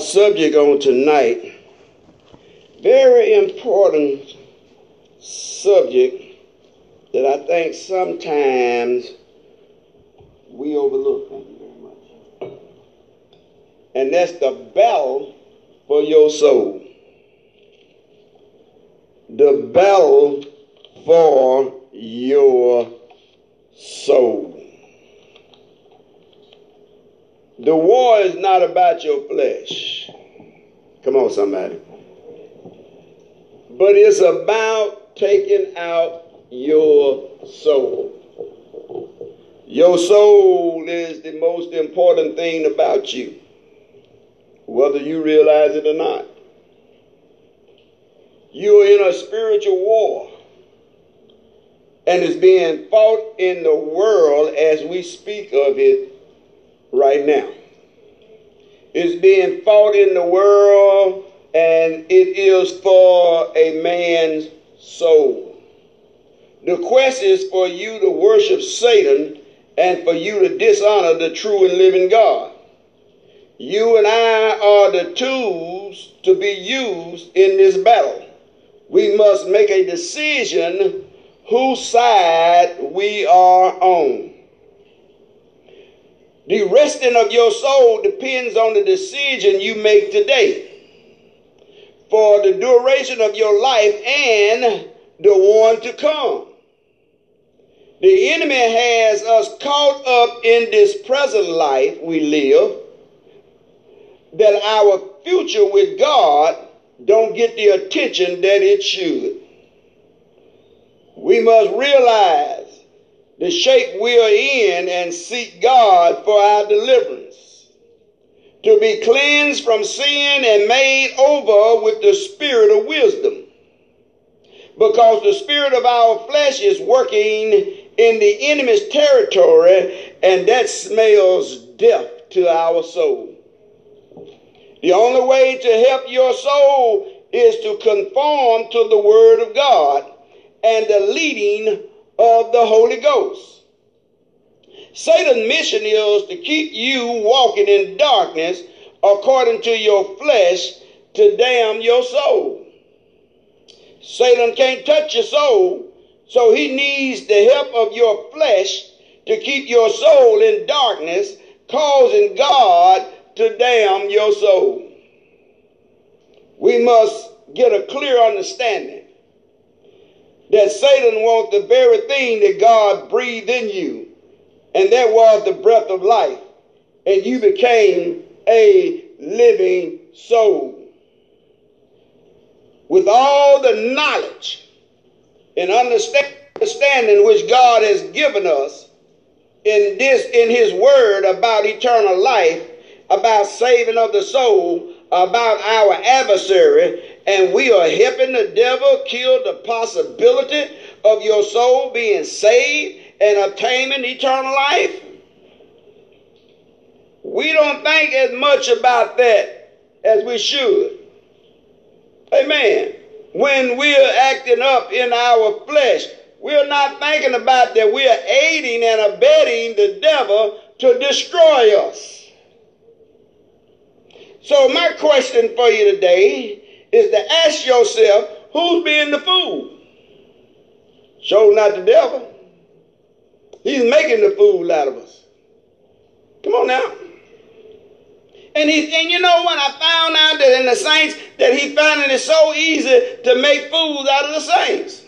our subject on tonight. Very important subject that I think sometimes we overlook. Thank you very much. And that's the battle for your soul. The battle for your soul. The war is not about your flesh. Come on, somebody. But it's about taking out your soul. Your soul is the most important thing about you, whether you realize it or not. You're in a spiritual war, and it's being fought in the world as we speak of it right now. It's being fought in the world, and it is for a man's soul. The quest is for you to worship Satan and for you to dishonor the true and living God. You and I are the tools to be used in this battle. We must make a decision whose side we are on. The resting of your soul depends on the decision you make today for the duration of your life and the one to come. The enemy has us caught up in this present life we live that our future with God don't get the attention that it should. We must realize the shape we are in and seek God for our deliverance. To be cleansed from sin and made over with the spirit of wisdom. Because the spirit of our flesh is working in the enemy's territory, and that smells death to our soul. The only way to help your soul is to conform to the Word of God and the leading of the Holy Ghost. Satan's mission is to keep you walking in darkness according to your flesh to damn your soul. Satan can't touch your soul, so he needs the help of your flesh to keep your soul in darkness, causing God to damn your soul. We must get a clear understanding that Satan wants the very thing that God breathed in you, and that was the breath of life, and you became a living soul. With all the knowledge and understanding which God has given us in this in his word about eternal life, about saving of the soul, about our adversary, and we are helping the devil kill the possibility of your soul being saved and obtaining eternal life? We don't think as much about that as we should. Amen. When we're acting up in our flesh, we're not thinking about that we are aiding and abetting the devil to destroy us. So, my question for you today is to ask yourself who's being the fool? Sure, not the devil. He's making the fool out of us. Come on now. And he and you know what? I found out that in the saints that he found it so easy to make fools out of the saints.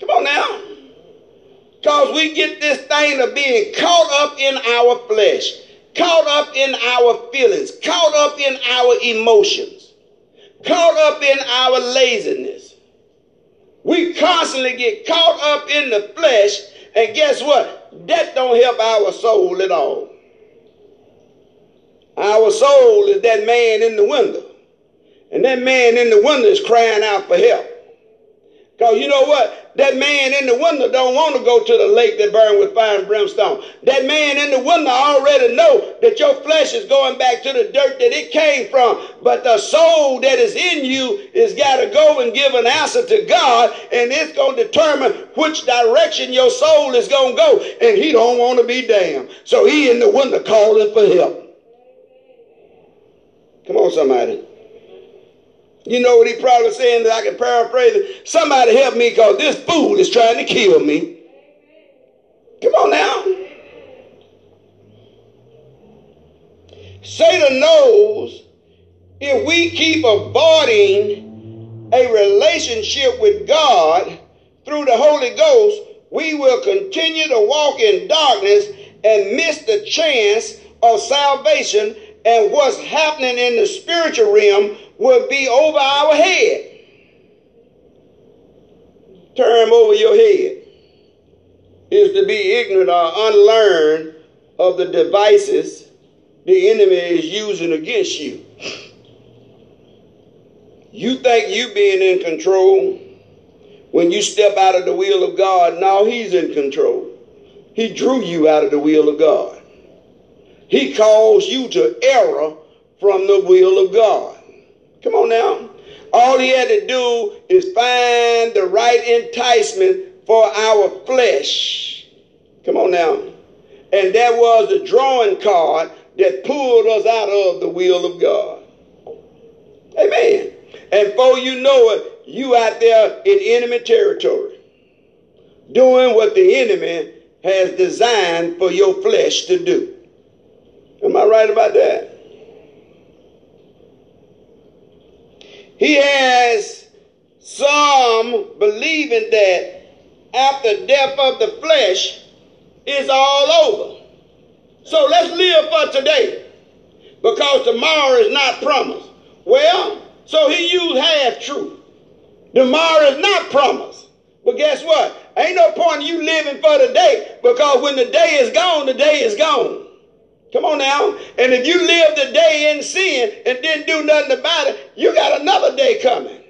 Come on now. Because we get this thing of being caught up in our flesh, caught up in our feelings, caught up in our emotions caught up in our laziness. We constantly get caught up in the flesh, and guess what? That don't help our soul at all. Our soul is that man in the window. And that man in the window is crying out for help. Because you know what? That man in the window don't want to go to the lake that burn with fire and brimstone. That man in the window already know that your flesh is going back to the dirt that it came from. But the soul that is in you is got to go and give an answer to God, and it's going to determine which direction your soul is going to go. And he don't want to be damned. So he in the window calling for help. Come on, somebody. You know what he probably saying that I can paraphrase it? Somebody help me because this fool is trying to kill me. Come on now. Satan knows if we keep avoiding a relationship with God through the Holy Ghost, we will continue to walk in darkness and miss the chance of salvation and what's happening in the spiritual realm will be over our head. Turn over your head is to be ignorant or unlearned of the devices the enemy is using against you. You think you being in control when you step out of the will of God. Now he's in control. He drew you out of the will of God. He calls you to error from the will of God. Come on now. All he had to do is find the right enticement for our flesh. Come on now. And that was the drawing card that pulled us out of the will of God. Amen. And before you know it, you out there in enemy territory, doing what the enemy has designed for your flesh to do. Am I right about that? He has some believing that after death of the flesh is all over. So let's live for today because tomorrow is not promised. Well, so he used half truth. Tomorrow is not promised. But guess what? Ain't no point in you living for today because when the day is gone, the day is gone. Come on now. And if you live the day in sin and didn't do nothing about it, you got another day coming.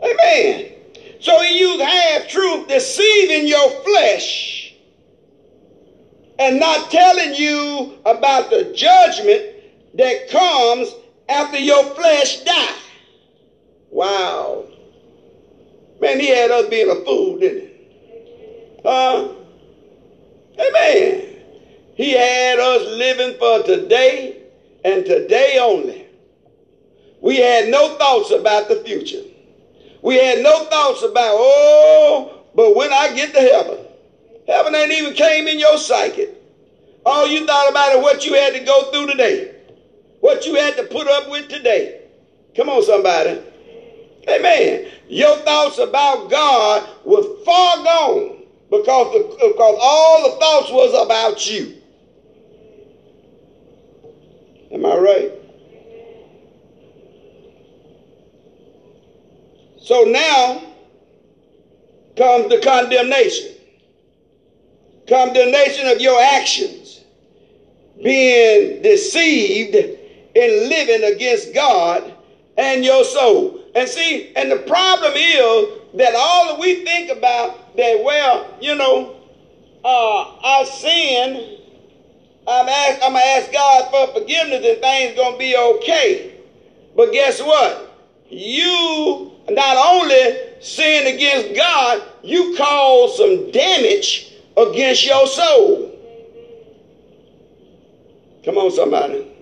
Amen. So he used half truth, deceiving your flesh and not telling you about the judgment that comes after your flesh die. Wow. Man, he had us being a fool, didn't he? Huh? Amen. He had us living for today and today only. We had no thoughts about the future. We had no thoughts about, oh, but when I get to heaven, heaven ain't even came in your psyche. All you thought about is what you had to go through today, what you had to put up with today. Come on, somebody. Amen. Your thoughts about God was far gone because, the, because all the thoughts was about you. Am I right? So now comes the condemnation. Condemnation of your actions, being deceived in living against God and your soul. And see, and the problem is that all that we think about that, well, you know, uh, our sin, I'm, ask, I'm going to ask God for forgiveness and things going to be okay. But guess what? You not only sin against God, you cause some damage against your soul. Come on, somebody.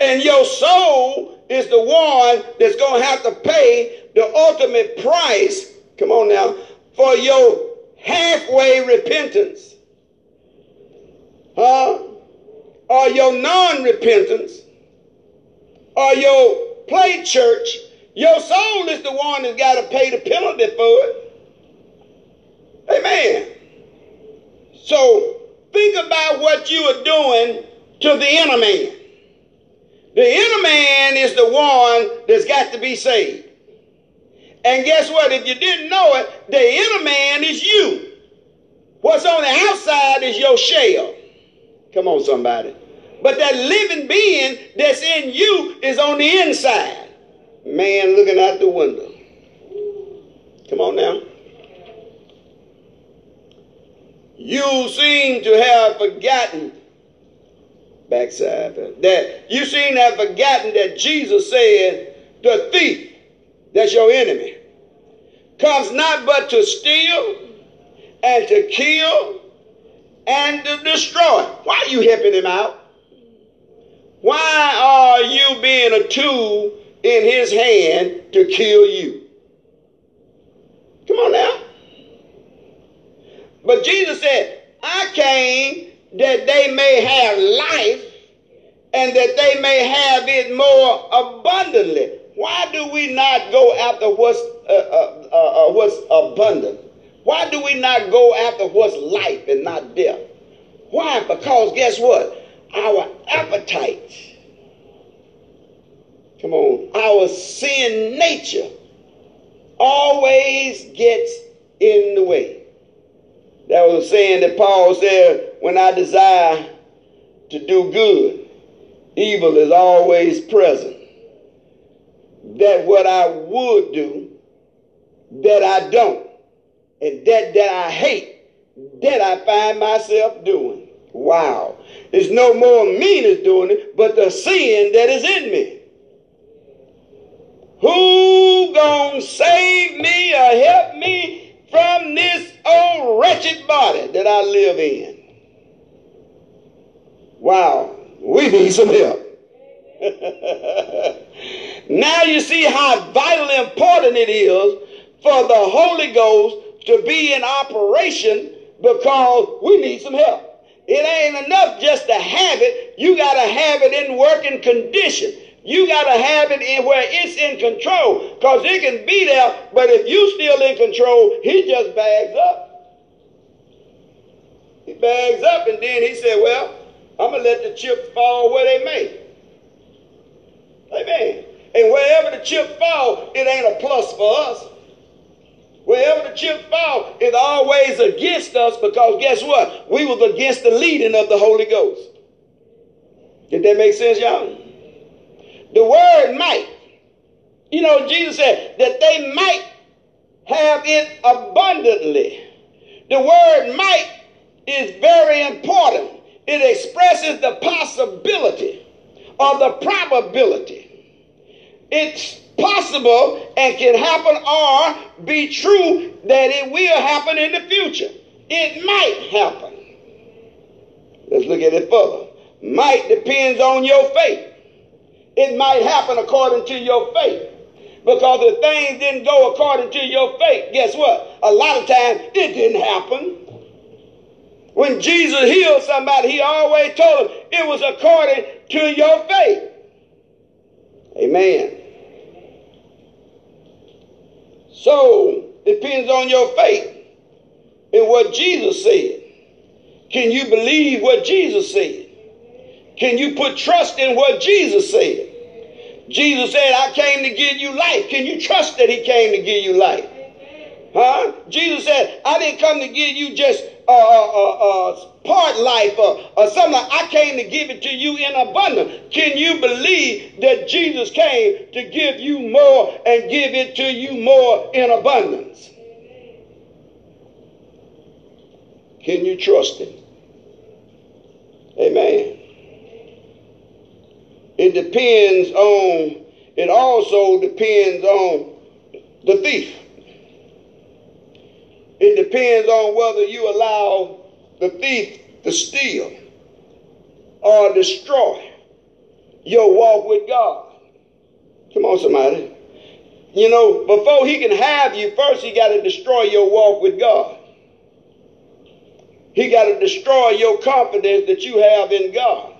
And your soul is the one that's going to have to pay the ultimate price, come on now, for your halfway repentance. Or your non repentance, or your play church. Your soul is the one that's got to pay the penalty for it. Amen. So think about what you are doing to the inner man. The inner man is the one that's got to be saved. And guess what? If you didn't know it, the inner man is you. What's on the outside is your shell. Come on, somebody. But that living being that's in you is on the inside. Man looking out the window. Come on now. You seem to have forgotten backside that you seem to have forgotten that Jesus said the thief, that's your enemy, comes not but to steal and to kill and to destroy. Why are you helping him out? Why are you being a tool in his hand to kill you? Come on now. But Jesus said, I came that they may have life and that they may have it more abundantly. Why do we not go after what's, uh, uh, uh, uh, what's abundant? Why do we not go after what's life and not death? Why? Because guess what? Our appetite, come on, our sin nature always gets in the way. That was a saying that Paul said, when I desire to do good, evil is always present. That what I would do, that I don't. And that that I hate, that I find myself doing. Wow. It's no more me that's doing it, but the sin that is in me. Who gonna save me or help me from this old wretched body that I live in? Wow, we need some help. now you see how vitally important it is for the Holy Ghost to be in operation because we need some help. It ain't enough just to have it. You got to have it in working condition. You got to have it in where it's in control because it can be there, but if you still in control, he just bags up. He bags up and then he said, well, I'm going to let the chips fall where they may. Amen. And wherever the chip fall, it ain't a plus for us. Wherever the chips fall, it's always against us because guess what? We was against the leading of the Holy Ghost. Did that make sense, y'all? The word might. You know, Jesus said that they might have it abundantly. The word might is very important. It expresses the possibility or the probability. It's possible and can happen or be true that it will happen in the future. It might happen. Let's look at it further. Might depends on your faith. It might happen according to your faith. Because if things didn't go according to your faith, guess what? A lot of times it didn't happen. When Jesus healed somebody, he always told them it was according to your faith. Amen. So, depends on your faith in what Jesus said. Can you believe what Jesus said? Can you put trust in what Jesus said? Jesus said, I came to give you life. Can you trust that he came to give you life? Huh? Jesus said, I didn't come to give you just uh, uh, uh, part life or, or something. I came to give it to you in abundance. Can you believe that Jesus came to give you more and give it to you more in abundance? Can you trust him? Amen. It depends on, it also depends on the thief. It depends on whether you allow the thief to steal or destroy your walk with God. Come on, somebody. You know, before he can have you, first he got to destroy your walk with God. He got to destroy your confidence that you have in God.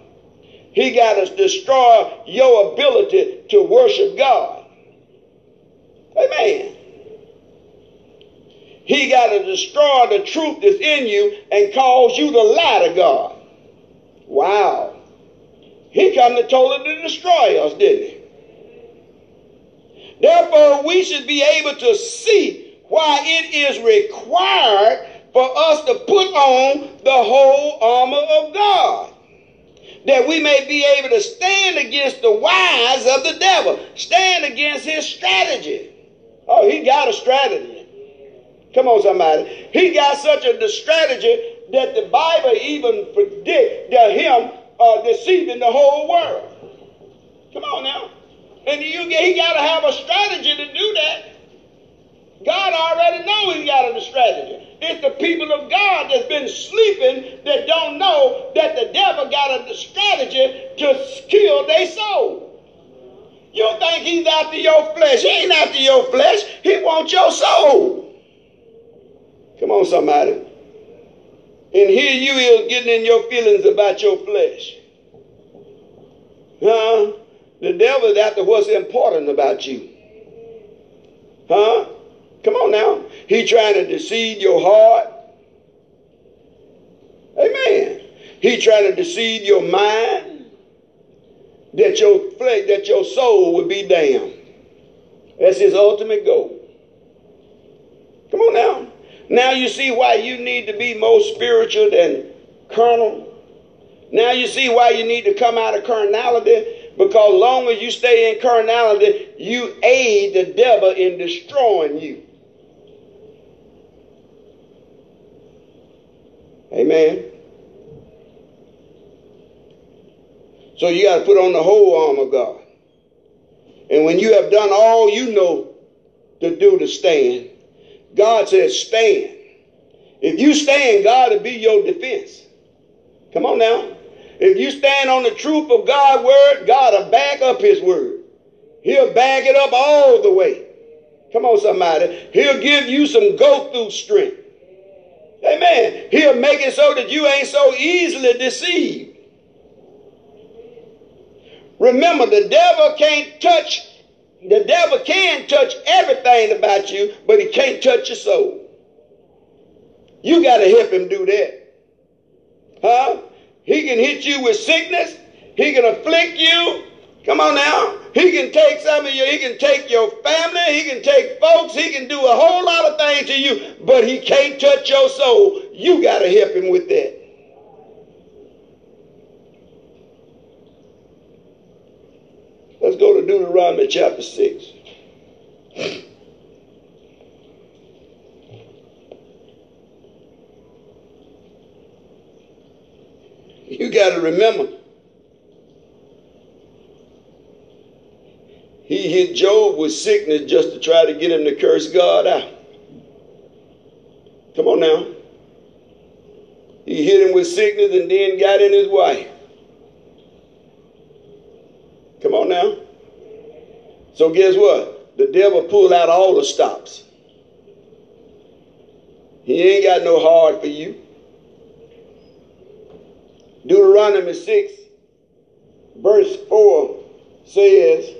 He got to destroy your ability to worship God. Amen. He got to destroy the truth that's in you and cause you to lie to God. Wow. He come to totally to destroy us, didn't he? Therefore, we should be able to see why it is required for us to put on the whole armor of God. That we may be able to stand against the wiles of the devil, stand against his strategy. Oh, he got a strategy. Come on, somebody. He got such a strategy that the Bible even predict that him uh, deceiving the whole world. Come on now. And you, he got to have a strategy to do that. God already knows he's got a strategy. It's the people of God that's been sleeping that don't know that the devil got a strategy to kill their soul. You think he's after your flesh. He ain't after your flesh. He wants your soul. Come on, somebody. And here you is getting in your feelings about your flesh. Huh? The devil's after what's important about you. Huh? Come on now. He trying to deceive your heart. Amen. He trying to deceive your mind that your flesh, that your soul would be damned. That's his ultimate goal. Come on now. Now you see why you need to be more spiritual than carnal. Now you see why you need to come out of carnality because long as you stay in carnality, you aid the devil in destroying you. Amen. So you got to put on the whole arm of God. And when you have done all you know to do to stand, God says, stand. If you stand, God will be your defense. Come on now. If you stand on the truth of God's word, God will back up his word. He'll back it up all the way. Come on, somebody. He'll give you some go through strength. Amen. He'll make it so that you ain't so easily deceived. Remember, the devil can't touch, the devil can touch everything about you, but he can't touch your soul. You got to help him do that. Huh? He can hit you with sickness. He can afflict you. Come on now. He can take some of you, he can take your family, he can take folks, he can do a whole lot of things to you, but he can't touch your soul. You got to help him with that. Let's go to Deuteronomy chapter 6. You got to remember He hit Job with sickness just to try to get him to curse God out. Come on now. He hit him with sickness and then got in his wife. Come on now. So guess what? The devil pulled out all the stops. He ain't got no heart for you. Deuteronomy 6, verse 4 says,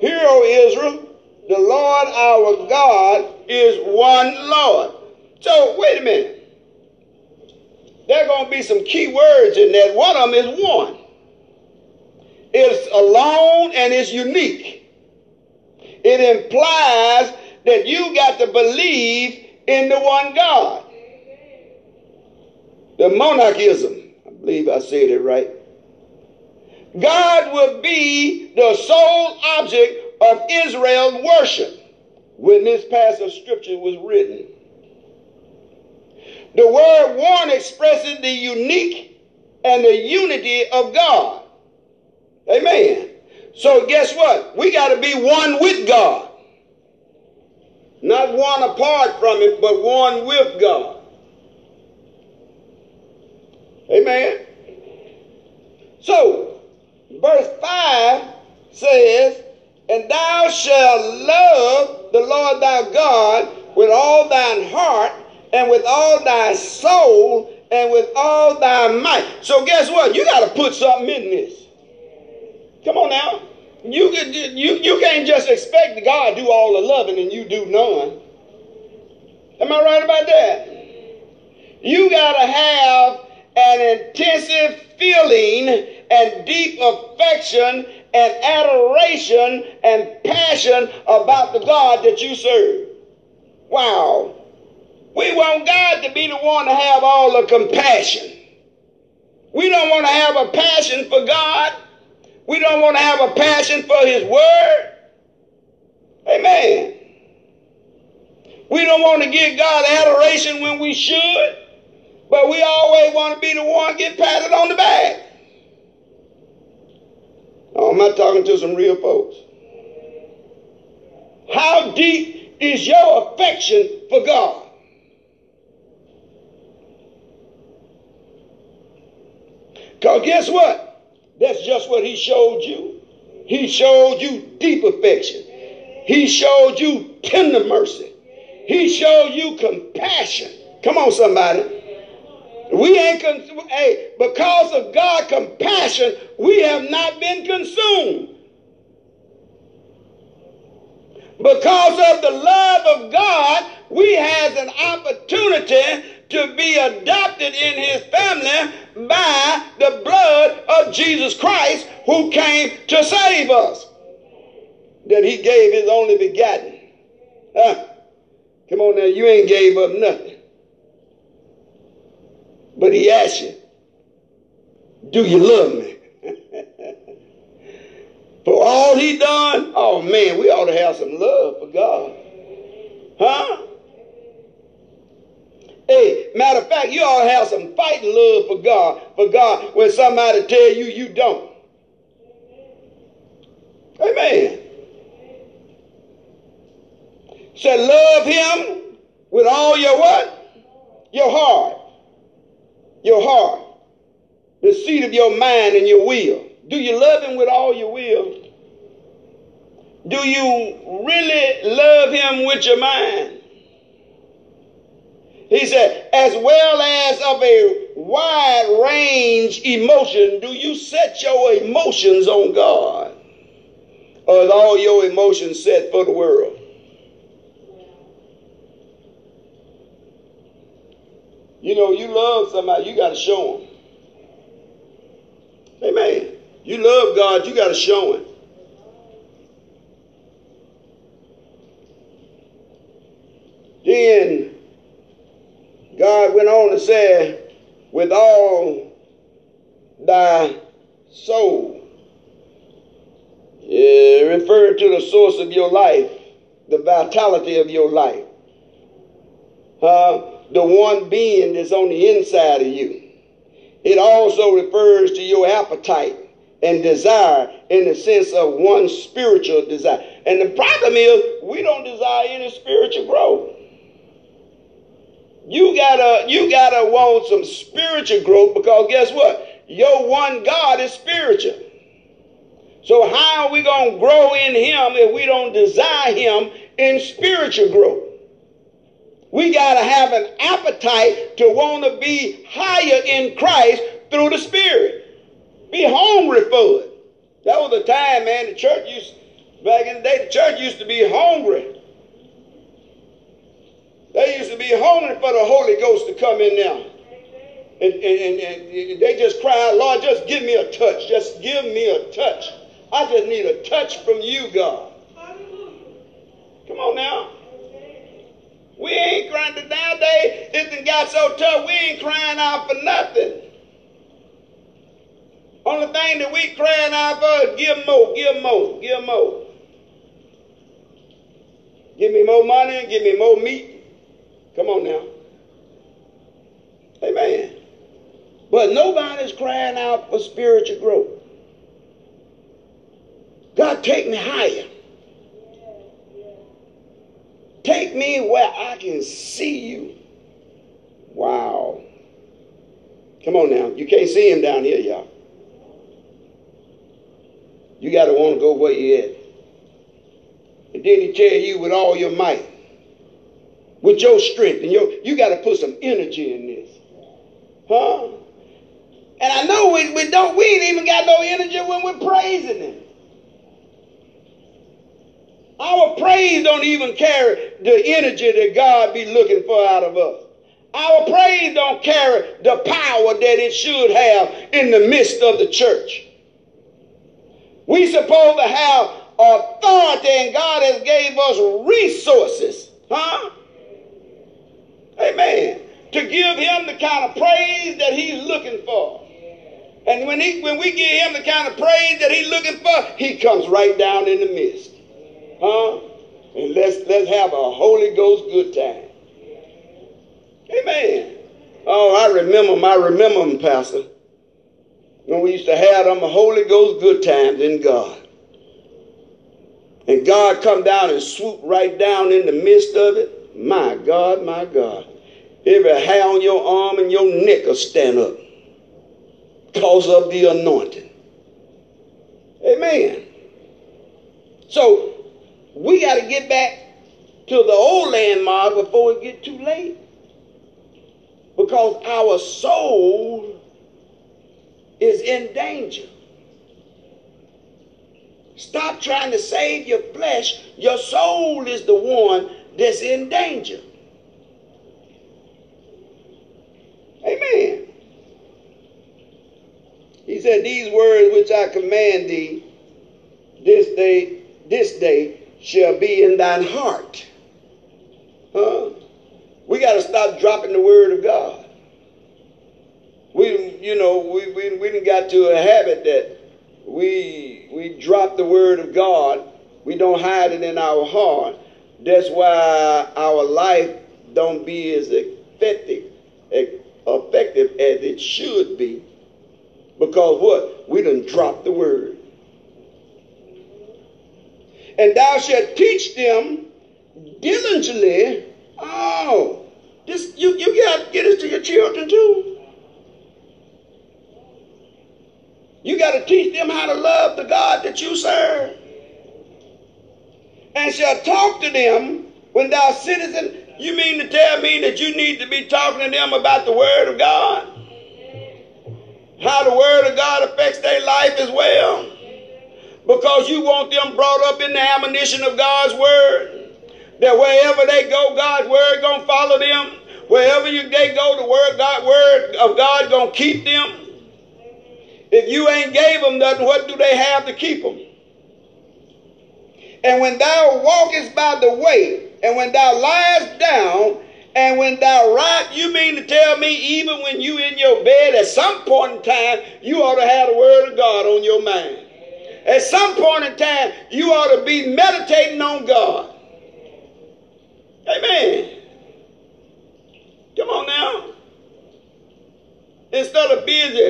Hear, O Israel, the Lord our God is one Lord. So, wait a minute. There are going to be some key words in that. One of them is one. It's alone and it's unique. It implies that you got to believe in the one God. The monarchism, I believe I said it right. God will be the sole object of Israel's worship when this passage of scripture was written. The word one expresses the unique and the unity of God. Amen. So guess what? We got to be one with God. Not one apart from it, but one with God. Amen. So, verse 5 says, And thou shalt love the Lord thy God with all thine heart and with all thy soul and with all thy might. So guess what? You got to put something in this. Come on now. You, you, you can't just expect God to do all the loving and you do none. Am I right about that? You got to have an intensive feeling and deep affection and adoration and passion about the God that you serve. Wow. We want God to be the one to have all the compassion. We don't want to have a passion for God. We don't want to have a passion for His Word. Amen. We don't want to give God adoration when we should, but we always want to be the one get patted on the back. Oh, I'm not talking to some real folks. How deep is your affection for God. Because guess what? That's just what he showed you. He showed you deep affection. He showed you tender mercy. He showed you compassion. Come on, somebody. We ain't, con- hey, because of God's compassion, we have not been consumed. Because of the love of God, we have an opportunity to be adopted in his family by the blood of Jesus Christ who came to save us. That he gave his only begotten. Huh? Come on now, you ain't gave up nothing. But he asked you, do you love me? for all he done, oh man, we ought to have some love for God. Huh? Hey, matter of fact, you all have some fighting love for God, for God, when somebody tell you you don't. Amen. Said love him with all your what? Your heart. Your heart. The seat of your mind and your will. Do you love him with all your will? Do you really love him with your mind? He said, as well as of a wide range emotion, do you set your emotions on God? Or is all your emotions set for the world? You know, you love somebody, you got to show them. Amen. You love God, you got to show Him. Then God went on to say, with all thy soul. Refer to the source of your life, the vitality of your life. Uh, the one being that's on the inside of you. It also refers to your appetite and desire in the sense of one spiritual desire. And the problem is, we don't desire any spiritual growth. You gotta, you gotta want some spiritual growth because guess what? Your one God is spiritual. So how are we gonna grow in Him if we don't desire Him in spiritual growth? We got to have an appetite to want to be higher in Christ through the Spirit. Be hungry for it. That was the time, man, the church used, back in the day, the church used to be hungry. They used to be hungry for the Holy Ghost to come in now. And, and, and, they just cry, out, Lord, just give me a touch. Just give me a touch. I just need a touch from you, God. Come on now. We ain't crying nowadays. It got so tough. We ain't crying out for nothing. Only thing that we crying out for is give more, give more, give more. Give me more money, give me more meat. Come on now. Amen. But nobody's crying out for spiritual growth. God, take me higher. Take me where I can see you. Wow. Come on now. You can't see him down here, y'all. You got to want to go where you at. And then he tell you with all your might, with your strength, and your you got to put some energy in this. Huh? And I know we, we don't, we ain't even got no energy when we're praising him. Our praise don't even carry the energy that God be looking for out of us. Our praise don't carry the power that it should have in the midst of the church. We supposed to have authority and God has gave us resources. Huh? Amen. To give him the kind of praise that he's looking for. And when, he, when we give him the kind of praise that he's looking for, he comes right down in the midst. Huh? And let's let's have a Holy Ghost good time. Amen. Oh, I remember them. I remember them, Pastor. When we used to have them Holy Ghost good times in God. and God come down and swoop right down in the midst of it, my God, my God. Every hair on your arm and your neck will stand up because of the anointing. Amen. So we got to get back to the old landmark before it get too late. Because our soul is in danger. Stop trying to save your flesh. Your soul is the one that's in danger. Amen. He said, These words which I command thee this day, this day shall be in thine heart. Huh? We got to stop dropping the word of God. We, you know, we, we, we got to a habit that we, we drop the word of God. We don't hide it in our heart. That's why our life don't be as effective, effective as it should be. Because what? We done dropped the word. And thou shalt teach them diligently. Oh, this you, you got to get this to your children too. You got to teach them how to love the God that you serve. And shall talk to them when thou sittest in. You mean to tell me that you need to be talking to them about the word of God? How the word of God affects their life as well? Because you want them brought up in the admonition of God's word. That wherever they go, God's word gonna follow them. Wherever you, they go, the word God word of God gonna keep them. If you ain't gave them nothing, what do they have to keep them? And when thou walkest by the way, and when thou liest down, and when thou rise, you mean to tell me even when you in your bed, at some point in time, you ought to have the word of God on your mind. At some point in time, you ought to be meditating on God. Amen. Come on now. Instead of busy,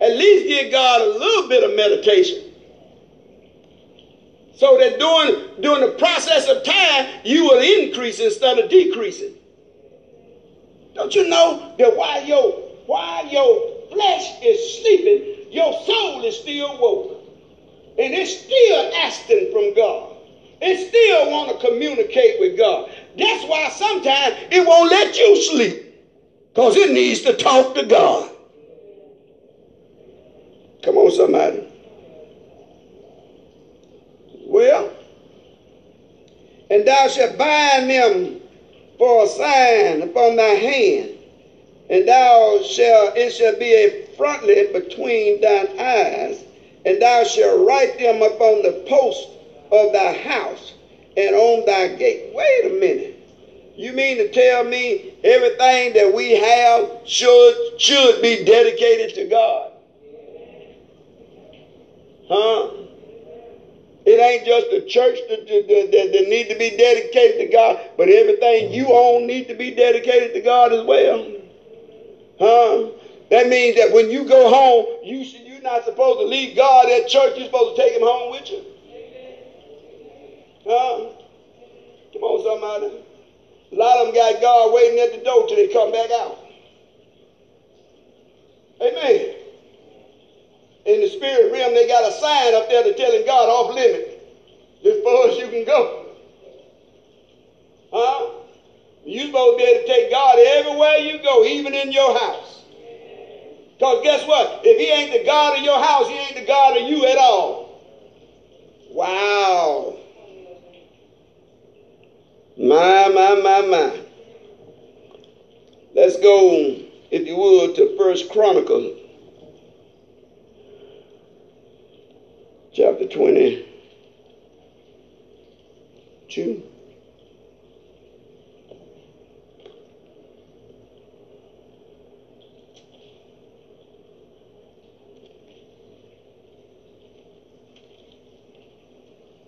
at least give God a little bit of meditation. So that during, during the process of time, you will increase instead of decreasing. Don't you know that while your, while your flesh is sleeping, your soul is still woke. And it's still asking from God. It still want to communicate with God. That's why sometimes it won't let you sleep. Because it needs to talk to God. Come on, somebody. Well, and thou shalt bind them for a sign upon thy hand, and thou shalt it shall be a frontlet between thine eyes, and thou shalt write them upon the post of thy house and on thy gate. Wait a minute. You mean to tell me everything that we have should should be dedicated to God? Huh? It ain't just the church that, that, that, that need to be dedicated to God, but everything you own need to be dedicated to God as well. Huh? That means that when you go home, you should, you're not supposed to leave God at church. You're supposed to take him home with you. Huh? Come on, somebody. A lot of them got God waiting at the door till they come back out. Amen in the spirit realm, they got a sign up there to telling God off limit as far as you can go. Huh? You're supposed to be able to take God everywhere you go, even in your house. Because guess what? If he ain't the God of your house, he ain't the God of you at all. Wow. My, my, my, my. Let's go, if you would, to First Chronicles chapter 22.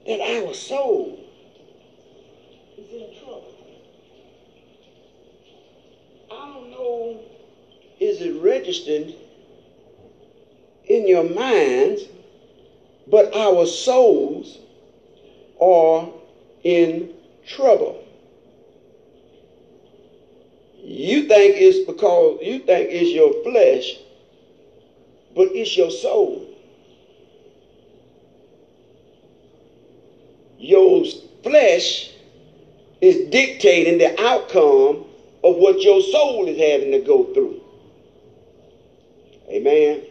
That our soul is in trouble. I don't know, is it registered in your minds, but our souls are in trouble. You think it's because you think it's your flesh, but it's your soul. Your flesh is dictating the outcome of what your soul is having to go through. Amen.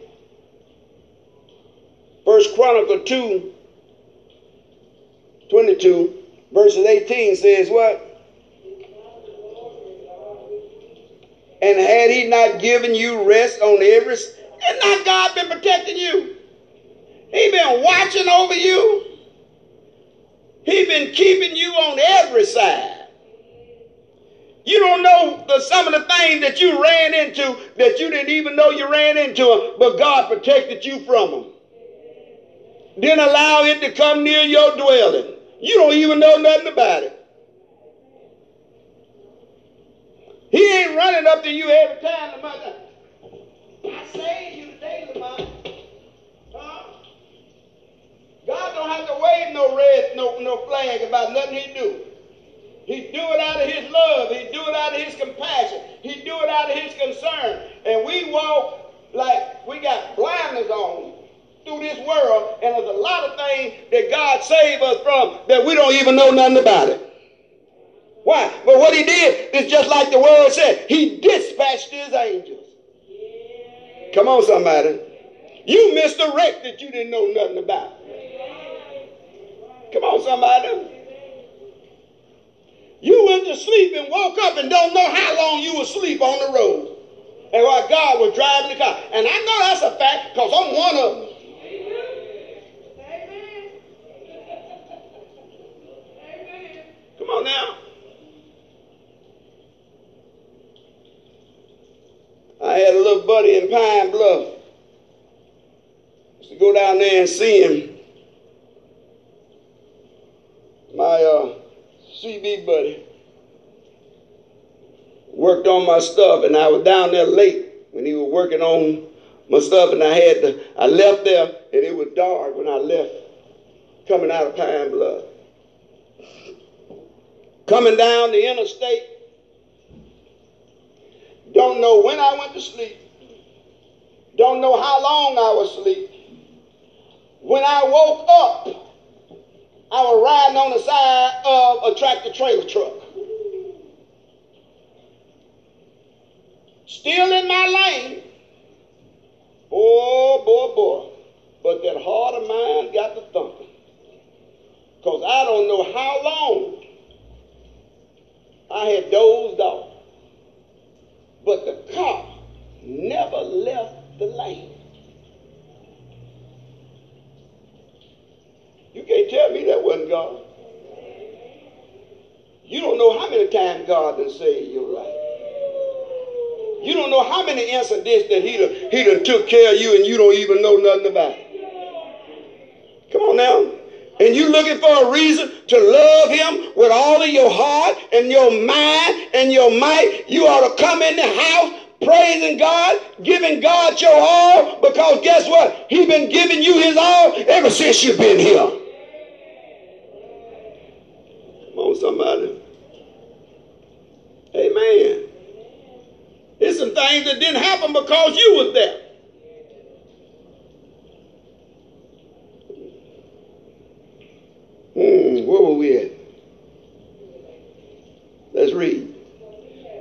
First Chronicle 2, 22, verses 18 says what? And had he not given you rest on every has not God been protecting you? He been watching over you. He been keeping you on every side. You don't know the, some of the things that you ran into that you didn't even know you ran into but God protected you from them. Didn't allow it to come near your dwelling. You don't even know nothing about it. He ain't running up to you every time. I saved you today, Lamont. God don't have to wave no red, no, no flag about nothing he do. He do it out of his love. He do it out of his compassion. He do it out of his concern. And we walk like we got blinders on through this world, and there's a lot of things that God saved us from that we don't even know nothing about it. Why? But what he did is just like the word said. He dispatched his angels. Come on, somebody. You missed a wreck that you didn't know nothing about. Come on, somebody. You went to sleep and woke up and don't know how long you were asleep on the road. And while God was driving the car. And I know that's a fact because I'm one of them. Come on now. I had a little buddy in Pine Bluff. To go down there and see him. My uh, CB buddy worked on my stuff, and I was down there late when he was working on my stuff, and I had to. I left there, and it was dark when I left, coming out of Pine Bluff. Coming down the interstate, don't know when I went to sleep. Don't know how long I was asleep. When I woke up, I was riding on the side of a tractor trailer truck. Still in my lane. Boy, boy, boy. But that heart of mine got to thumping. Because I don't know how long I had dozed off. But the car never left the light. You can't tell me that wasn't God. You don't know how many times God done saved your life. You don't know how many incidents that he done, he done took care of you and you don't even know nothing about it. Come on now. And you looking for a reason to love him with all of your heart and your mind and your might. You ought to come in the house praising God, giving God your all, because guess what? He been giving you his all ever since you've been here. Come on, somebody. Amen. It's some things that didn't happen because you was there. Hmm, where were we at? Let's read.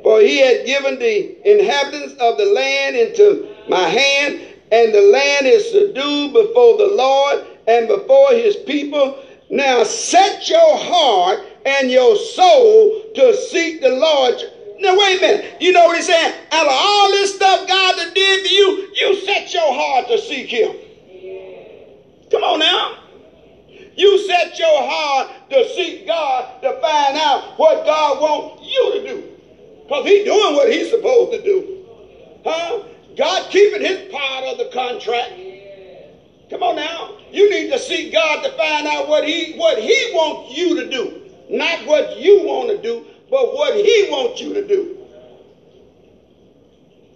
For he had given the inhabitants of the land into my hand, and the land is subdued before the Lord and before his people. Now set your heart and your soul to seek the Lord. Now wait a minute. You know what he's saying? Out of all this stuff God did for you, you set your heart to seek him. Come on now. You set your heart to seek God to find out what God wants you to do. Because he's doing what he's supposed to do. Huh? God keeping his part of the contract. Come on now. You need to seek God to find out what he what he wants you to do. Not what you want to do, but what he wants you to do.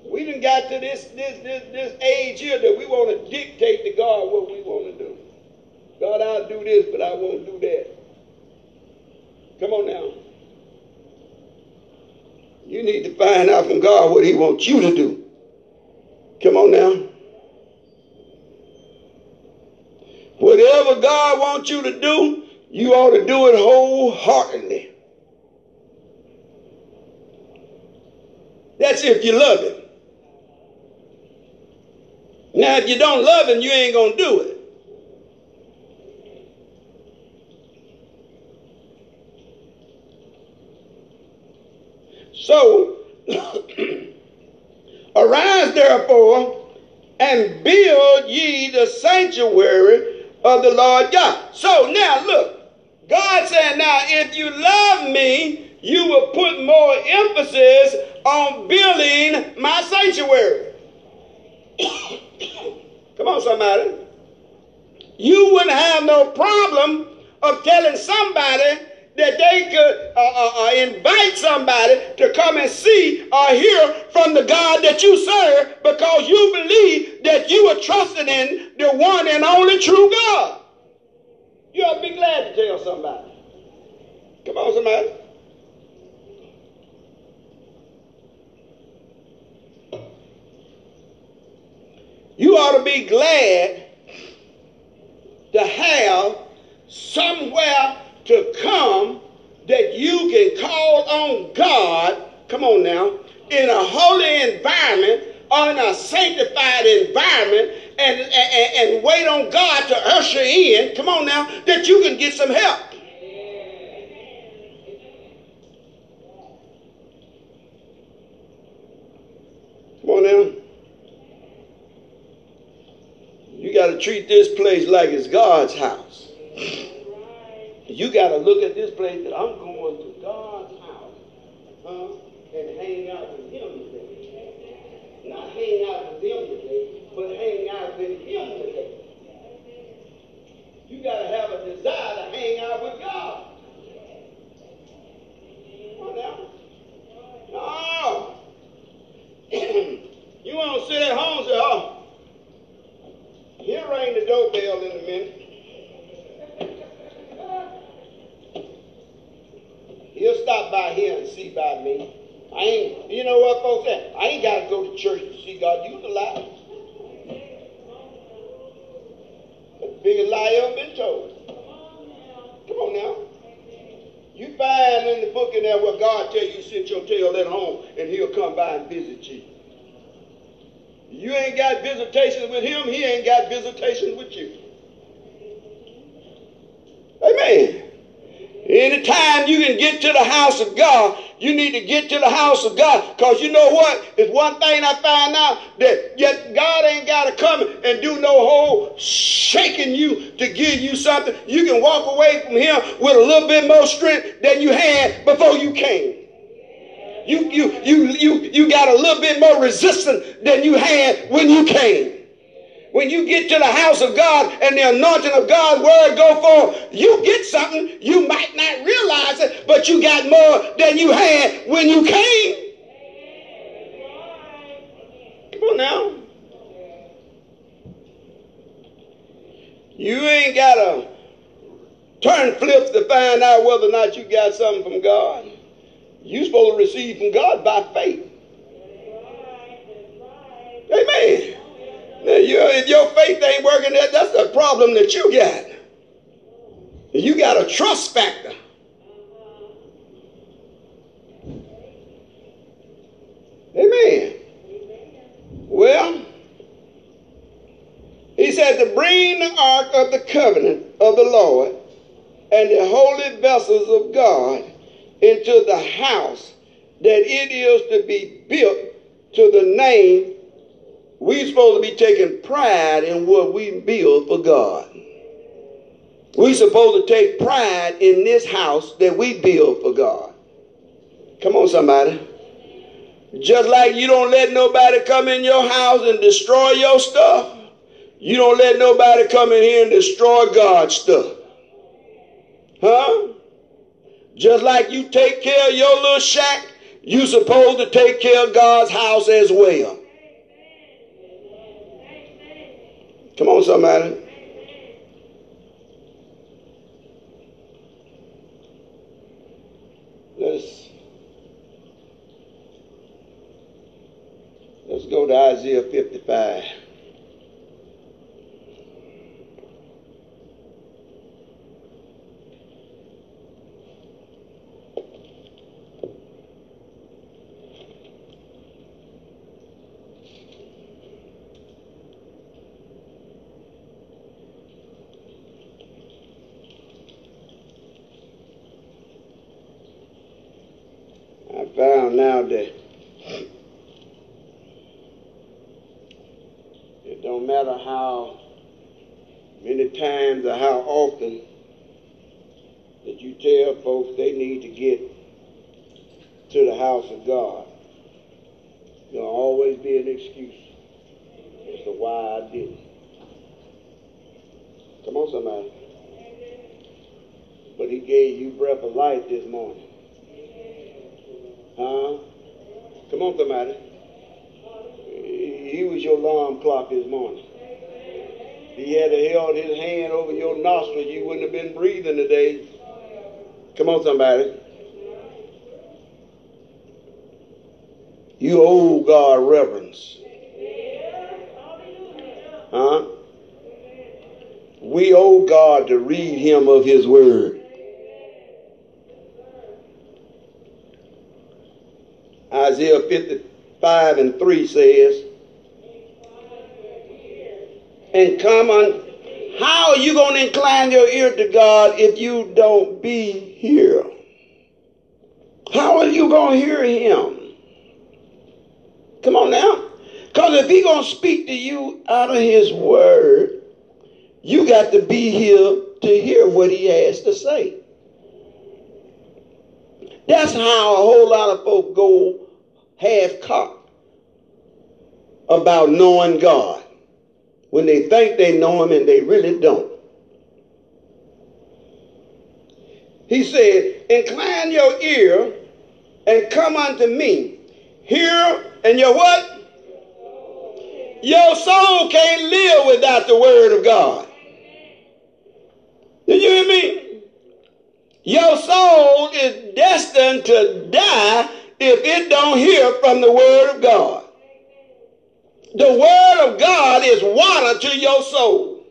We didn't got to this, this, this, this age here that we want to dictate to God what we want to do. God, I'll do this, but I won't do that. Come on now. You need to find out from God what He wants you to do. Come on now. Whatever God wants you to do, you ought to do it wholeheartedly. That's if you love Him. Now, if you don't love Him, you ain't going to do it. So, arise therefore and build ye the sanctuary of the Lord God. So now look, God said, now if you love me, you will put more emphasis on building my sanctuary. Come on, somebody. You wouldn't have no problem of telling somebody that they could uh, uh, uh, invite somebody to come and see or hear from the God that you serve because you believe that you are trusting in the one and only true God. You ought to be glad to tell somebody. Come on, somebody. You ought to be glad to have somewhere to come that you can call on God, come on now, in a holy environment or in a sanctified environment and, and, and wait on God to usher in, come on now, that you can get some help. Come on now. You got to treat this place like it's God's house. You got to look at this place that I'm going to God's house huh, and hang out with Him today. Not hang out with them today, but hang out with Him today. You got to have a desire to hang out with God. Come on now. No. you want to sit at home and say, oh, he'll ring the doorbell in a minute. He'll stop by here and see by me. I ain't, you know what folks say? I ain't got to go to church to see God. You the lie. The biggest lie been told. Come on now. You find in the book in there where God tell you sit your tail at home and he'll come by and visit you. You ain't got visitations with him, he ain't got visitations with you. Amen. Anytime you can get to the house of God, you need to get to the house of God. Because you know what? It's one thing I find out that yet God ain't got to come and do no whole shaking you to give you something. You can walk away from Him with a little bit more strength than you had before you came. You, you, you, you, you got a little bit more resistance than you had when you came when you get to the house of God and the anointing of God's word go forth, you get something. You might not realize it, but you got more than you had when you came. Come on now. You ain't got to turn flips to find out whether or not you got something from God. You're supposed to receive from God by faith. Amen. If your faith ain't working, that, that's the problem that you got. You got a trust factor. Amen. Well, he said to bring the ark of the covenant of the Lord and the holy vessels of God into the house that it is to be built to the name we're supposed to be taking pride in what we build for God. We're supposed to take pride in this house that we build for God. Come on, somebody. Just like you don't let nobody come in your house and destroy your stuff, you don't let nobody come in here and destroy God's stuff. Huh? Just like you take care of your little shack, you supposed to take care of God's house as well. Come on, somebody. Let's let's go to Isaiah 55. Found now that it don't matter how many times or how often that you tell folks they need to get to the house of God. There'll always be an excuse as to why I didn't. Come on, somebody. But he gave you breath of life this morning. Huh? Come on, somebody. He was your alarm clock this morning. he had held his hand over your nostril, you wouldn't have been breathing today. Come on, somebody. You owe God reverence. Huh? We owe God to read him of his word. Isaiah 55 and 3 says, and come on. How are you going to incline your ear to God if you don't be here? How are you going to hear him? Come on now. Because if He's going to speak to you out of his word, you got to be here to hear what he has to say. That's how a whole lot of folk go half cocked about knowing God when they think they know Him and they really don't. He said, Incline your ear and come unto me. Hear and your what? Your soul can't live without the word of God. Did you hear me? Your soul is destined to die if it don't hear from the word of God. The word of God is water to your soul.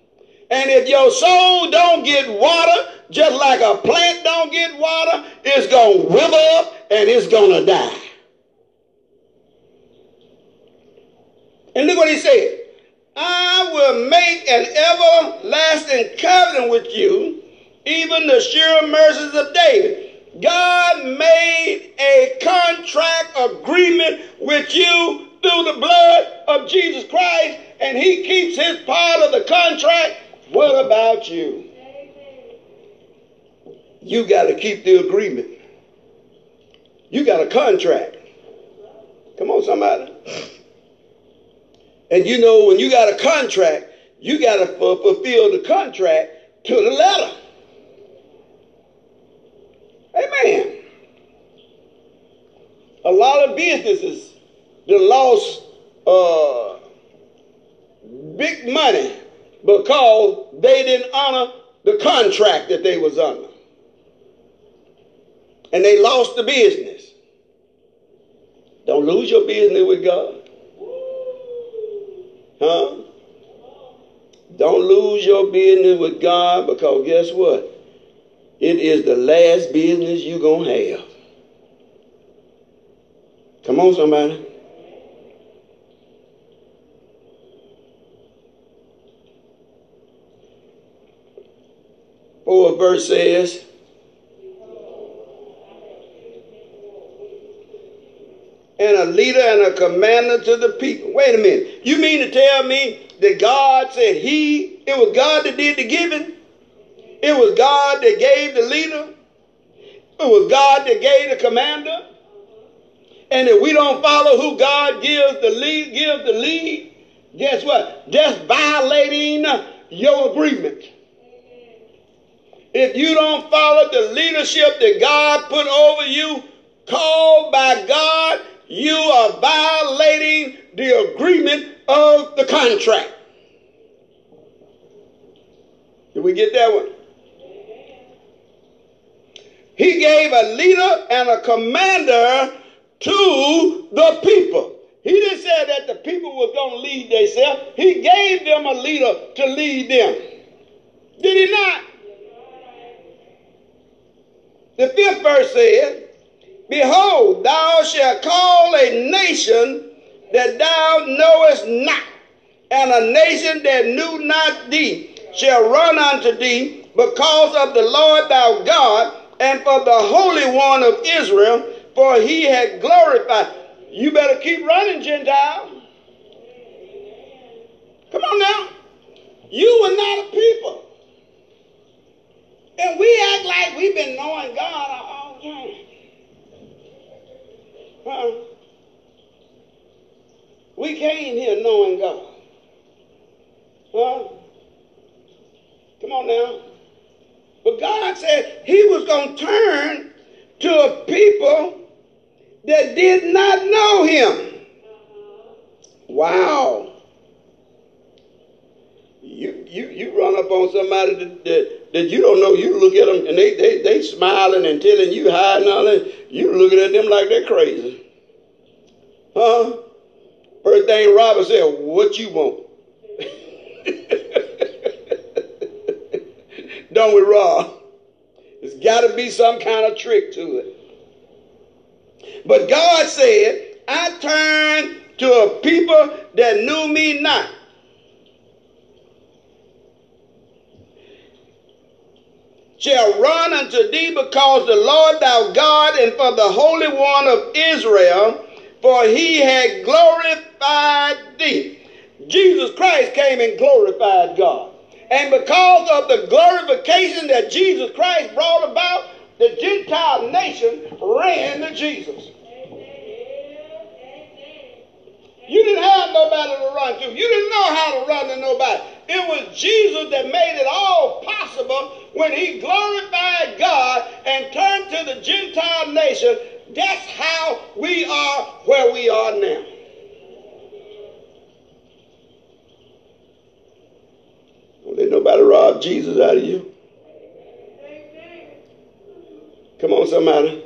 And if your soul don't get water, just like a plant don't get water, it's going to wither up and it's going to die. And look what he said. I will make an everlasting covenant with you, even the sure mercies of David. God made a contract agreement with you through the blood of Jesus Christ, and He keeps His part of the contract. What about you? You got to keep the agreement. You got a contract. Come on, somebody. And you know, when you got a contract, you got to fulfill the contract to the letter. Amen. A lot of businesses that lost uh, big money because they didn't honor the contract that they was under. And they lost the business. Don't lose your business with God. Huh? Don't lose your business with God because guess what? It is the last business you're going to have. Come on, somebody. Fourth verse says, and a leader and a commander to the people. Wait a minute. You mean to tell me that God said he, it was God that did the giving? It was God that gave the leader. It was God that gave the commander. And if we don't follow who God gives the lead, gives the lead, guess what? Just violating your agreement. If you don't follow the leadership that God put over you, called by God, you are violating the agreement of the contract. Did we get that one? He gave a leader and a commander to the people. He didn't say that the people were going to lead themselves. He gave them a leader to lead them. Did he not? The fifth verse says, Behold, thou shalt call a nation that thou knowest not, and a nation that knew not thee shall run unto thee because of the Lord thy God and for the Holy One of Israel, for he had glorified. You better keep running, Gentile. Come on now. You were not a people. And we act like we've been knowing God all time. Huh? We came here knowing God. Huh? Come on now. But God said he was going to turn to a people that did not know him. Wow. You, you, you run up on somebody that, that that you don't know, you look at them and they, they, they smiling and telling you hi and all that. You looking at them like they're crazy. Huh? First thing Robert said, what you want? don't we, Rob? There's got to be some kind of trick to it. But God said, I turned to a people that knew me not. shall run unto thee because the Lord thou God and for the Holy One of Israel, for he had glorified thee. Jesus Christ came and glorified God. And because of the glorification that Jesus Christ brought nation ran to Jesus. You didn't have nobody to run to. You didn't know how to run to nobody. It was Jesus that made it all possible when he glorified God and turned to the Gentile nation. That's how we are where we are now. Don't let nobody rob Jesus out of you. Come on, somebody.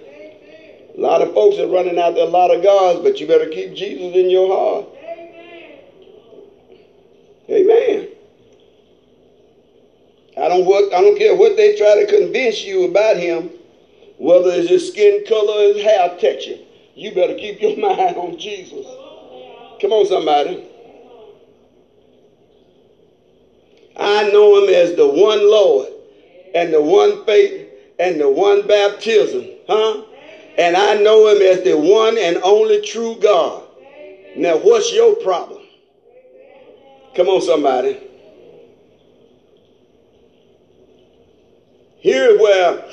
A lot of folks are running after a lot of gods, but you better keep Jesus in your heart. Amen. I don't what I don't care what they try to convince you about him, whether it's his skin color or his hair texture. You better keep your mind on Jesus. Come on, somebody. I know him as the one Lord and the one faith and the one baptism. Huh? And I know him as the one and only true God. Now, what's your problem? Come on, somebody. Here where,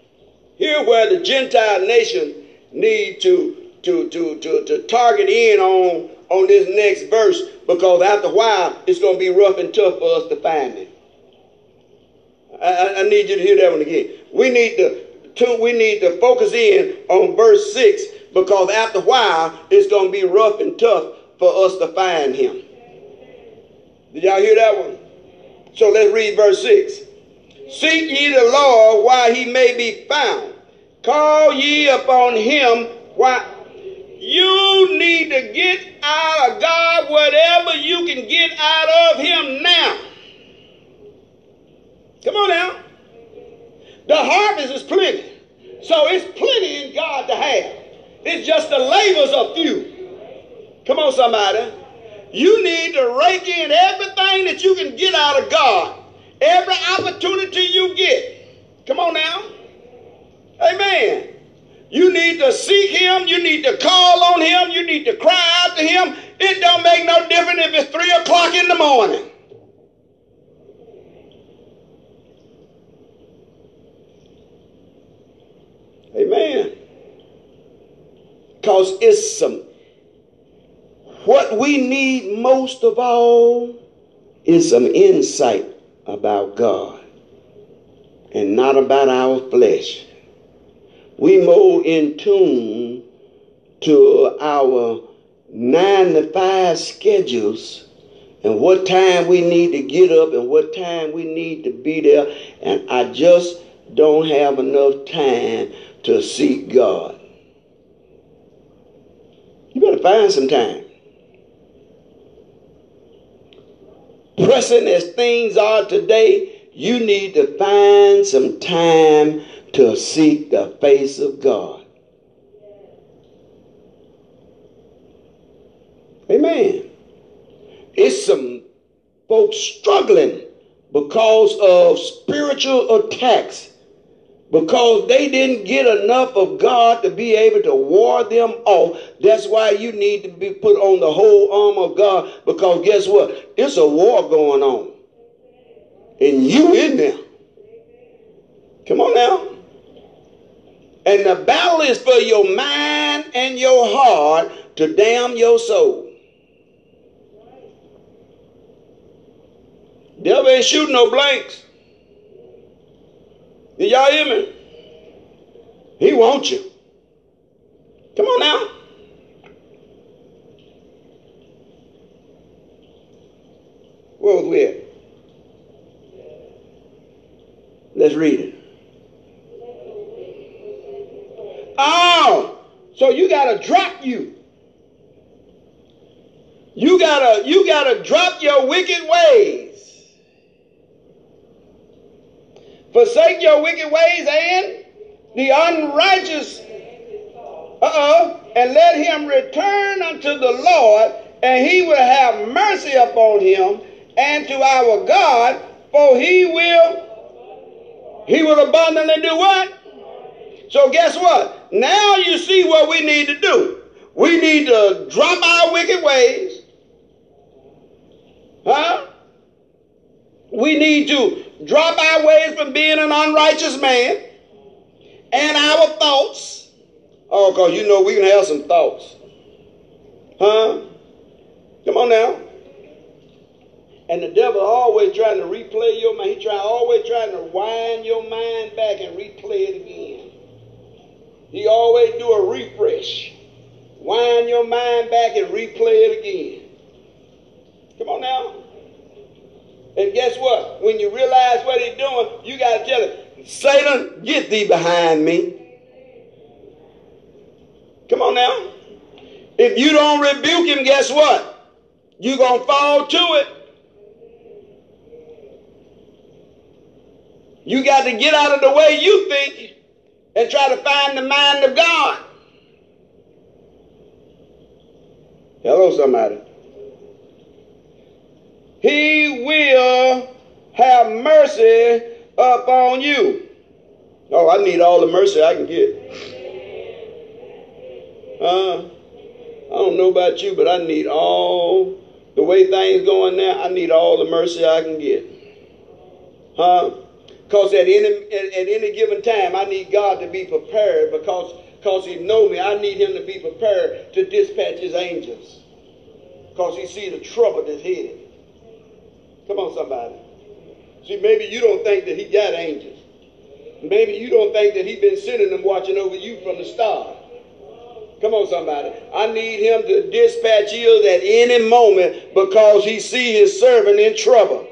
here where the Gentile nation need to, to, to, to, to target in on, on this next verse because after a while it's going to be rough and tough for us to find it. I, I need you to hear that one again. We need to to, we need to focus in on verse 6 because after a while it's going to be rough and tough for us to find him. Did y'all hear that one? So let's read verse 6. Seek ye the Lord while he may be found. Call ye upon him while you need to get out of God whatever you can get out of him now. Come on now. The harvest is plenty. So it's plenty in God to have. It's just the labors of few. Come on, somebody. You need to rake in everything that you can get out of God. Every opportunity you get. Come on now. Amen. You need to seek him. You need to call on him. You need to cry out to him. It don't make no difference if it's 3 o'clock in the morning. Amen. Because it's some, what we need most of all is some insight about God and not about our flesh. We more in tune to our nine to five schedules and what time we need to get up and what time we need to be there. And I just don't have enough time to seek God. You better find some time. Pressing as things are today, you need to find some time to seek the face of God. Amen. It's some folks struggling because of spiritual attacks because they didn't get enough of God to be able to ward them off. That's why you need to be put on the whole arm of God because guess what? It's a war going on. And you in there. Come on now. And the battle is for your mind and your heart to damn your soul. Devil ain't shooting no blanks. Did y'all hear me? He wants you. Come on now. Where was we at? Let's read it. Oh, so you gotta drop you. You gotta you gotta drop your wicked ways. Forsake your wicked ways and the unrighteous. Uh-oh. And let him return unto the Lord, and he will have mercy upon him and to our God, for he will, he will abundantly do what? So guess what? Now you see what we need to do. We need to drop our wicked ways. Huh? We need to drop our ways from being an unrighteous man and our thoughts. Oh, because you know we can have some thoughts. Huh? Come on now. And the devil always trying to replay your mind. He try always trying to wind your mind back and replay it again. He always do a refresh. Wind your mind back and replay it again. Come on now. And guess what? When you realize what he's doing, you got to tell him, Satan, get thee behind me. Come on now. If you don't rebuke him, guess what? You're going to fall to it. You got to get out of the way you think and try to find the mind of God. Hello, somebody. He will have mercy upon you. Oh, I need all the mercy I can get. Uh, I don't know about you, but I need all the way things going now. I need all the mercy I can get. Huh? Because at any at, at, any given time, I need God to be prepared because because He know me. I need Him to be prepared to dispatch His angels because He see the trouble that's headed. Come on, somebody. See, maybe you don't think that he got angels. Maybe you don't think that he's been sending them watching over you from the start. Come on, somebody. I need him to dispatch you at any moment because he see his servant in trouble.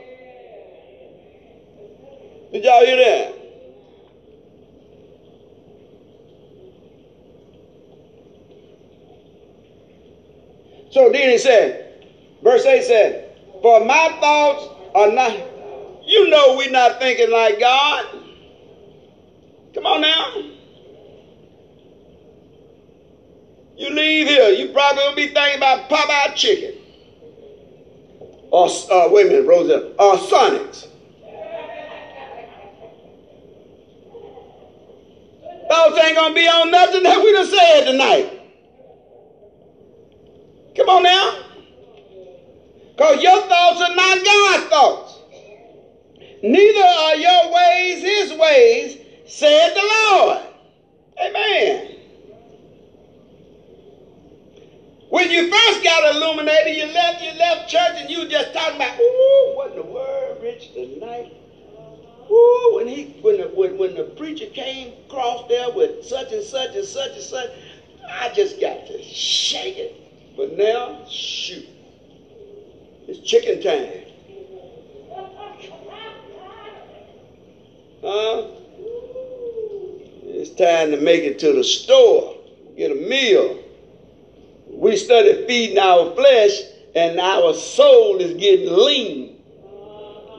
Did y'all hear that? So then he said, verse 8 said, for my thoughts are not, you know, we're not thinking like God. Come on now. You leave here, you probably will be thinking about Popeye chicken. Or, uh, wait a minute, Rosa, or Sonics. Thoughts ain't gonna be on nothing that we done said tonight. Come on now. Because your thoughts are not God's thoughts. Neither are your ways his ways, said the Lord. Amen. When you first got illuminated, you left, you left church and you just talking about, ooh, what in the world, Rich, tonight? Ooh, when he when the when, when the preacher came across there with such and such and such and such, I just got to shake it. But now, shoot. It's chicken time. Huh? It's time to make it to the store, get a meal. We started feeding our flesh, and our soul is getting lean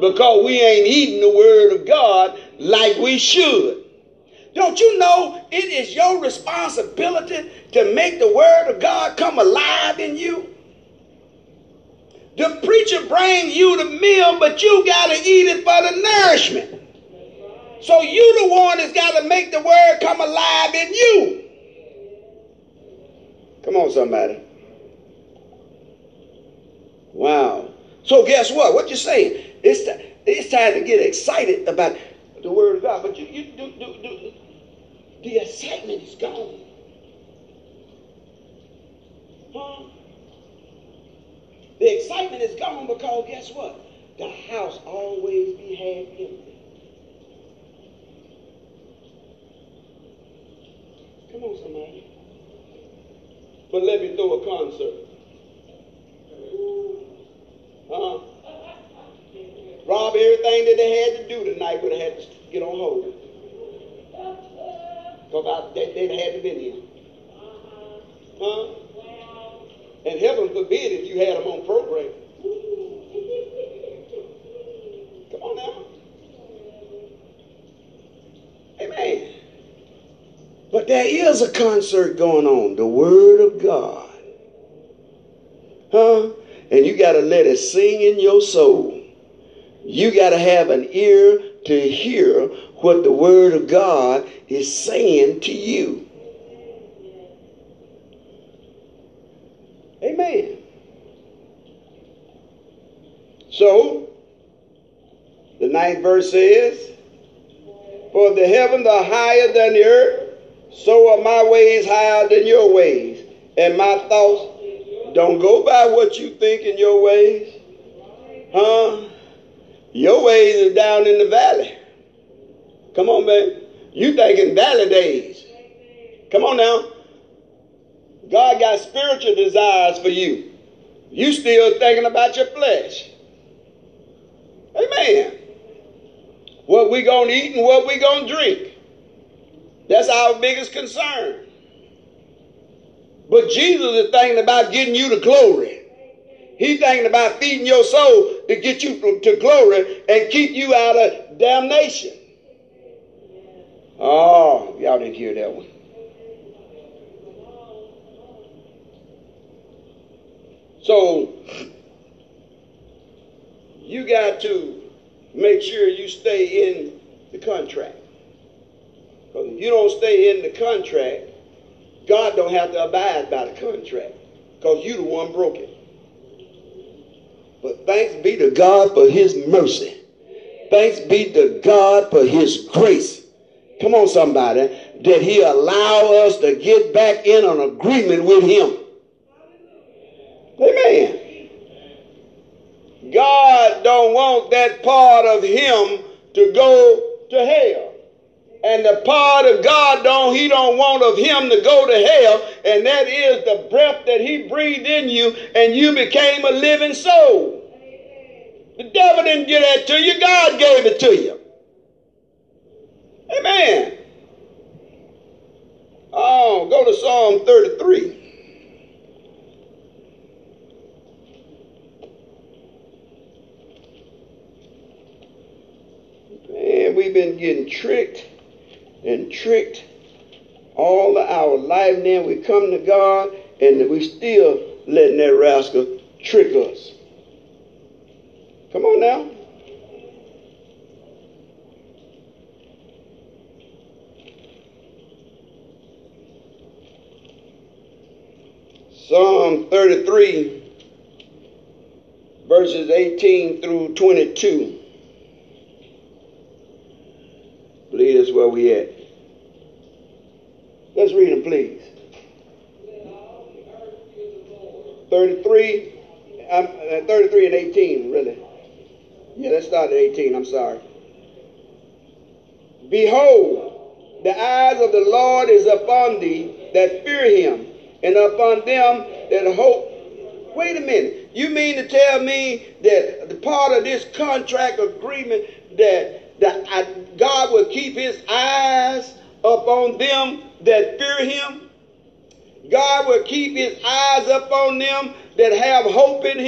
because we ain't eating the word of God like we should. Don't you know it is your responsibility to make the word of God come alive in you? The preacher brings you the meal, but you got to eat it for the nourishment. So you the one that's got to make the word come alive in you. Come on, somebody. Wow. So guess what? What you saying? It's, t- it's time to get excited about the word of God. But you, you do, do, do, the excitement is gone. Huh? The excitement is gone because guess what? The house always be half empty. Come on, somebody. But let me throw a concert. Uh-huh. Rob, everything that they had to do tonight would have had to get on hold. Because they, they'd had to been here. Huh? And heaven forbid if you had them on program. Come on now. Amen. But there is a concert going on, the Word of God. Huh? And you got to let it sing in your soul. You got to have an ear to hear what the Word of God is saying to you. Amen. So, the ninth verse says, For the heavens are higher than the earth, so are my ways higher than your ways, and my thoughts don't go by what you think in your ways. Huh? Your ways is down in the valley. Come on, man. You thinking valley days. Come on now. God got spiritual desires for you. You still thinking about your flesh. Amen. What we gonna eat and what we gonna drink. That's our biggest concern. But Jesus is thinking about getting you to glory. He's thinking about feeding your soul to get you to glory and keep you out of damnation. Oh, y'all didn't hear that one. So, you got to make sure you stay in the contract. Because if you don't stay in the contract, God don't have to abide by the contract. Because you the one broke it. But thanks be to God for his mercy. Thanks be to God for his grace. Come on, somebody. That he allow us to get back in an agreement with him. Amen. God don't want that part of him to go to hell. And the part of God don't he don't want of him to go to hell, and that is the breath that he breathed in you, and you became a living soul. The devil didn't give that to you, God gave it to you. Amen. Oh, go to Psalm 33. We've been getting tricked and tricked all of our life. Now we come to God and we still letting that rascal trick us. Come on now. Psalm 33, verses 18 through 22. Believe that's where we at. Let's read them, please. 33, um, uh, 33 and 18, really. Yeah, let's start at 18. I'm sorry. Behold, the eyes of the Lord is upon thee that fear him, and upon them that hope. Wait a minute. You mean to tell me that the part of this contract agreement that that I, God will keep His eyes upon them that fear Him? God will keep His eyes upon them that have hope in Him.